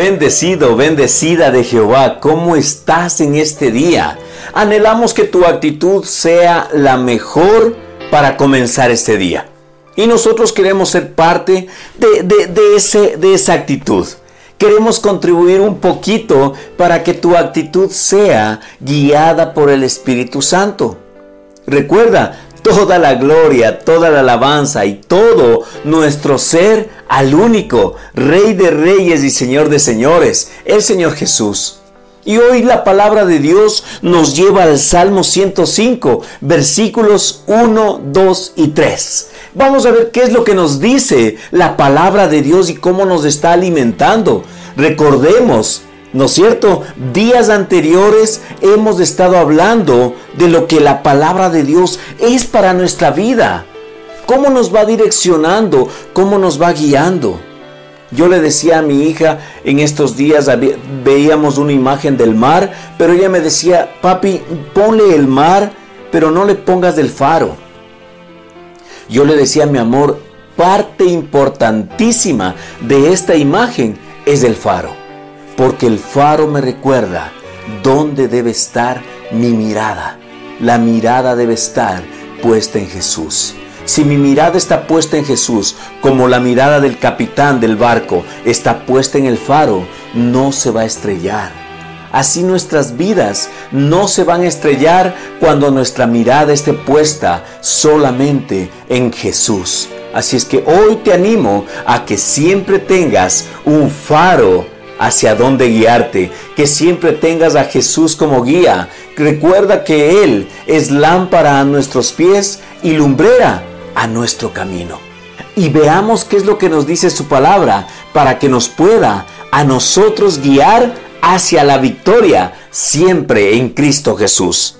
Bendecido, bendecida de Jehová, ¿cómo estás en este día? Anhelamos que tu actitud sea la mejor para comenzar este día. Y nosotros queremos ser parte de, ese, de esa actitud. Queremos contribuir un poquito para que tu actitud sea guiada por el Espíritu Santo. Recuerda, toda la gloria, toda la alabanza y todo nuestro ser al único Rey de Reyes y Señor de Señores, el Señor Jesús. Y hoy la palabra de Dios nos lleva al Salmo 105, versículos 1, 2 y 3. Vamos a ver qué es lo que nos dice la palabra de Dios y cómo nos está alimentando. Recordemos ¿No es cierto? Días anteriores hemos estado hablando de lo que la palabra de Dios es para nuestra vida. Cómo nos va direccionando, cómo nos va guiando. Yo le decía a mi hija en estos días, veíamos una imagen del mar, pero ella me decía, papi, ponle el mar, pero no le pongas del faro. Yo le decía, mi amor, parte importantísima de esta imagen es el faro porque el faro me recuerda dónde debe estar mi mirada. La mirada debe estar puesta en Jesús. Si mi mirada está puesta en Jesús, como la mirada del capitán del barco está puesta en el faro, no se va a estrellar. Así nuestras vidas no se van a estrellar cuando nuestra mirada esté puesta solamente en Jesús. Así es que hoy te animo a que siempre tengas un faro hacia dónde guiarte, que siempre tengas a Jesús como guía. Recuerda que Él es lámpara a nuestros pies y lumbrera a nuestro camino. Y veamos qué es lo que nos dice su palabra para que nos pueda a nosotros guiar hacia la victoria siempre en Cristo Jesús.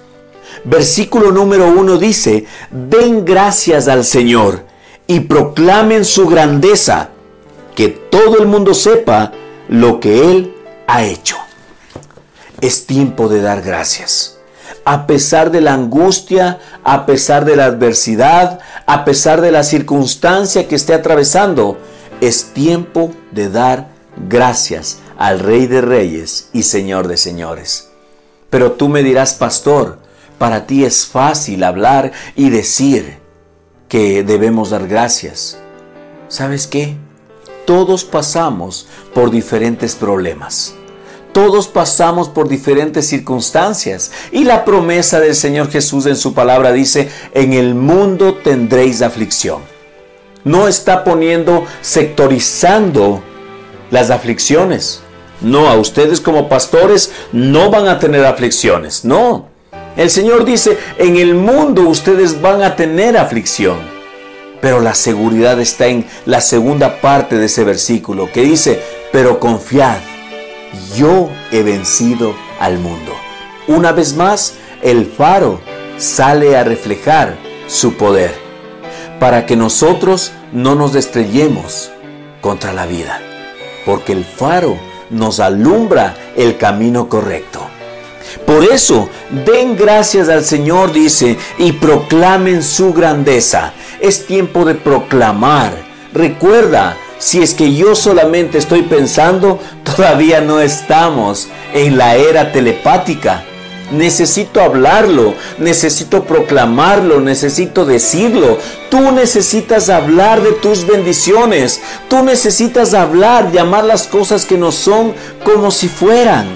Versículo número uno dice, den gracias al Señor y proclamen su grandeza, que todo el mundo sepa lo que Él ha hecho. Es tiempo de dar gracias. A pesar de la angustia, a pesar de la adversidad, a pesar de la circunstancia que esté atravesando, es tiempo de dar gracias al Rey de Reyes y Señor de Señores. Pero tú me dirás, pastor, para ti es fácil hablar y decir que debemos dar gracias. ¿Sabes qué? Todos pasamos por diferentes problemas. Todos pasamos por diferentes circunstancias. Y la promesa del Señor Jesús en su palabra dice, en el mundo tendréis aflicción. No está poniendo, sectorizando las aflicciones. No, a ustedes como pastores no van a tener aflicciones. No. El Señor dice, en el mundo ustedes van a tener aflicción. Pero la seguridad está en la segunda parte de ese versículo que dice, pero confiad, yo he vencido al mundo. Una vez más, el faro sale a reflejar su poder para que nosotros no nos estrellemos contra la vida, porque el faro nos alumbra el camino correcto. Por eso, den gracias al Señor, dice, y proclamen su grandeza. Es tiempo de proclamar. Recuerda, si es que yo solamente estoy pensando, todavía no estamos en la era telepática. Necesito hablarlo, necesito proclamarlo, necesito decirlo. Tú necesitas hablar de tus bendiciones. Tú necesitas hablar, llamar las cosas que no son como si fueran.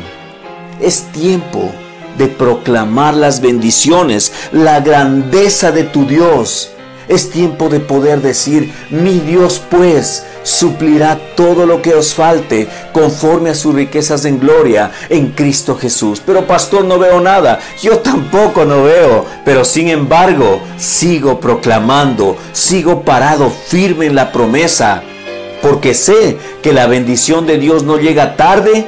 Es tiempo de proclamar las bendiciones, la grandeza de tu Dios. Es tiempo de poder decir, mi Dios pues suplirá todo lo que os falte conforme a sus riquezas en gloria en Cristo Jesús. Pero pastor, no veo nada. Yo tampoco no veo. Pero sin embargo, sigo proclamando, sigo parado firme en la promesa. Porque sé que la bendición de Dios no llega tarde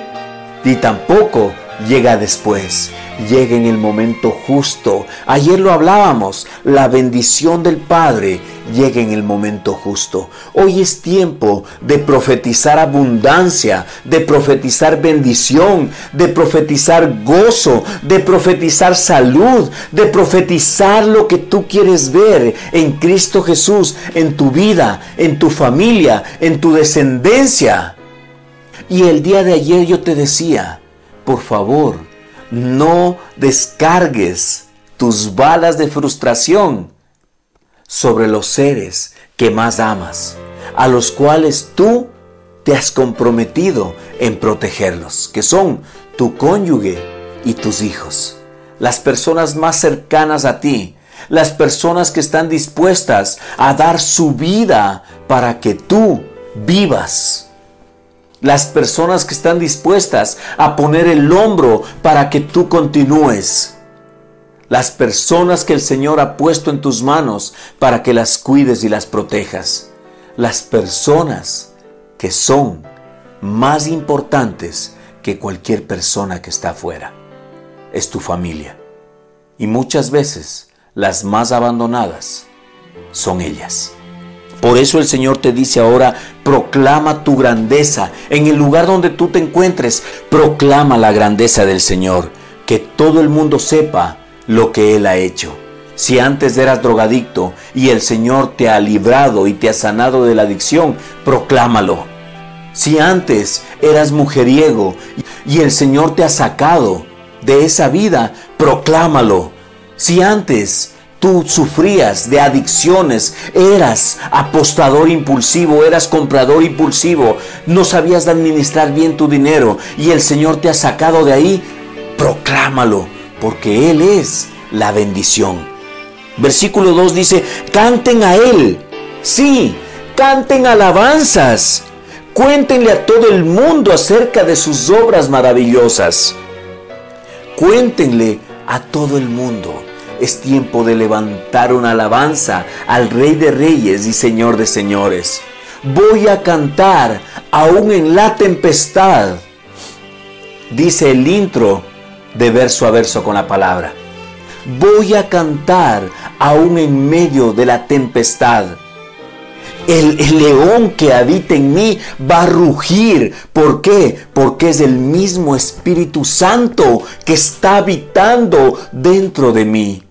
ni tampoco llega después llegue en el momento justo. Ayer lo hablábamos, la bendición del Padre llega en el momento justo. Hoy es tiempo de profetizar abundancia, de profetizar bendición, de profetizar gozo, de profetizar salud, de profetizar lo que tú quieres ver en Cristo Jesús, en tu vida, en tu familia, en tu descendencia. Y el día de ayer yo te decía, por favor, no descargues tus balas de frustración sobre los seres que más amas, a los cuales tú te has comprometido en protegerlos, que son tu cónyuge y tus hijos, las personas más cercanas a ti, las personas que están dispuestas a dar su vida para que tú vivas. Las personas que están dispuestas a poner el hombro para que tú continúes. Las personas que el Señor ha puesto en tus manos para que las cuides y las protejas. Las personas que son más importantes que cualquier persona que está afuera. Es tu familia. Y muchas veces las más abandonadas son ellas. Por eso el Señor te dice ahora, proclama tu grandeza. En el lugar donde tú te encuentres, proclama la grandeza del Señor. Que todo el mundo sepa lo que Él ha hecho. Si antes eras drogadicto y el Señor te ha librado y te ha sanado de la adicción, proclámalo. Si antes eras mujeriego y el Señor te ha sacado de esa vida, proclámalo. Si antes tú sufrías de adicciones, eras apostador impulsivo, eras comprador impulsivo, no sabías administrar bien tu dinero y el Señor te ha sacado de ahí, proclámalo, porque Él es la bendición. Versículo 2 dice, canten a Él. Sí, canten alabanzas. Cuéntenle a todo el mundo acerca de sus obras maravillosas. Cuéntenle a todo el mundo. Es tiempo de levantar una alabanza al Rey de Reyes y Señor de Señores. Voy a cantar aún en la tempestad. Dice el intro de verso a verso con la palabra voy a cantar aún en medio de la tempestad. El, león que habita en mí va a rugir. ¿Por qué? Porque es el mismo Espíritu Santo que está habitando dentro de mí.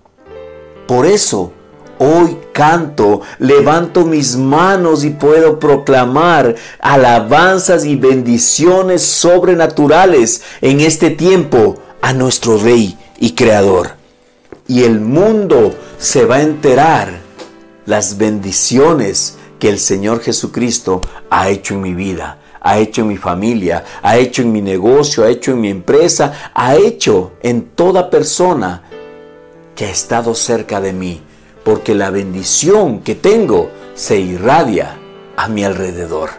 Por eso, hoy canto, levanto mis manos y puedo proclamar alabanzas y bendiciones sobrenaturales en este tiempo a nuestro Rey y Creador. Y el mundo se va a enterar las bendiciones que el Señor Jesucristo ha hecho en mi vida, ha hecho en mi familia, ha hecho en mi negocio, ha hecho en mi empresa, ha hecho en toda persona que ha estado cerca de mí, porque la bendición que tengo se irradia a mi alrededor.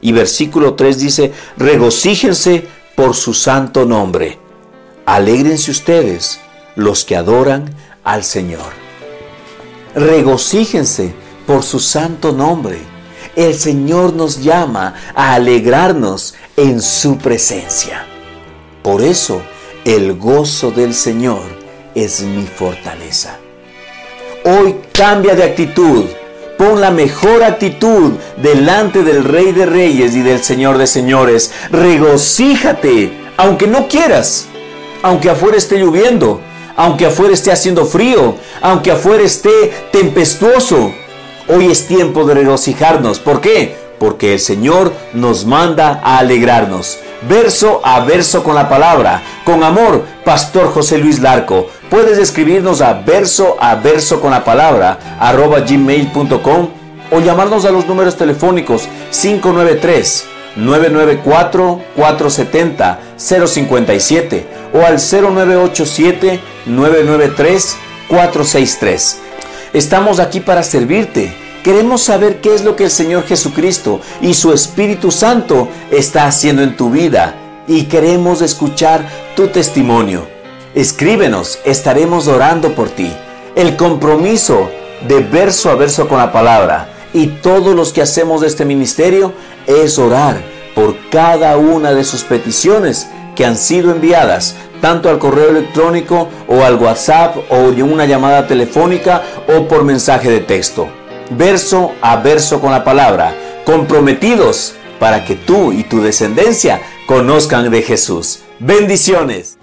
Y versículo 3 dice, regocíjense por su santo nombre. Alégrense ustedes los que adoran al Señor. Regocíjense por su santo nombre. El Señor nos llama a alegrarnos en su presencia. Por eso, el gozo del Señor es mi fortaleza. Hoy cambia de actitud. Pon la mejor actitud delante del Rey de Reyes y del Señor de Señores. Regocíjate, aunque no quieras, aunque afuera esté lloviendo, aunque afuera esté haciendo frío, aunque afuera esté tempestuoso. Hoy es tiempo de regocijarnos. ¿Por qué? Porque el Señor nos manda a alegrarnos. Verso a verso con la palabra. Con amor, Pastor José Luis Larco. Puedes escribirnos a verso a verso con la palabra arroba gmail.com o llamarnos a los números telefónicos 593 994 470 057 o al 0987 993-463. Estamos aquí para servirte. Queremos saber qué es lo que el Señor Jesucristo y su Espíritu Santo está haciendo en tu vida y queremos escuchar tu testimonio. Escríbenos, estaremos orando por ti. El compromiso de verso a verso con la palabra y todos los que hacemos de este ministerio es orar por cada una de sus peticiones que han sido enviadas tanto al correo electrónico o al WhatsApp o en una llamada telefónica o por mensaje de texto. Verso a verso con la palabra, comprometidos para que tú y tu descendencia conozcan de Jesús. Bendiciones.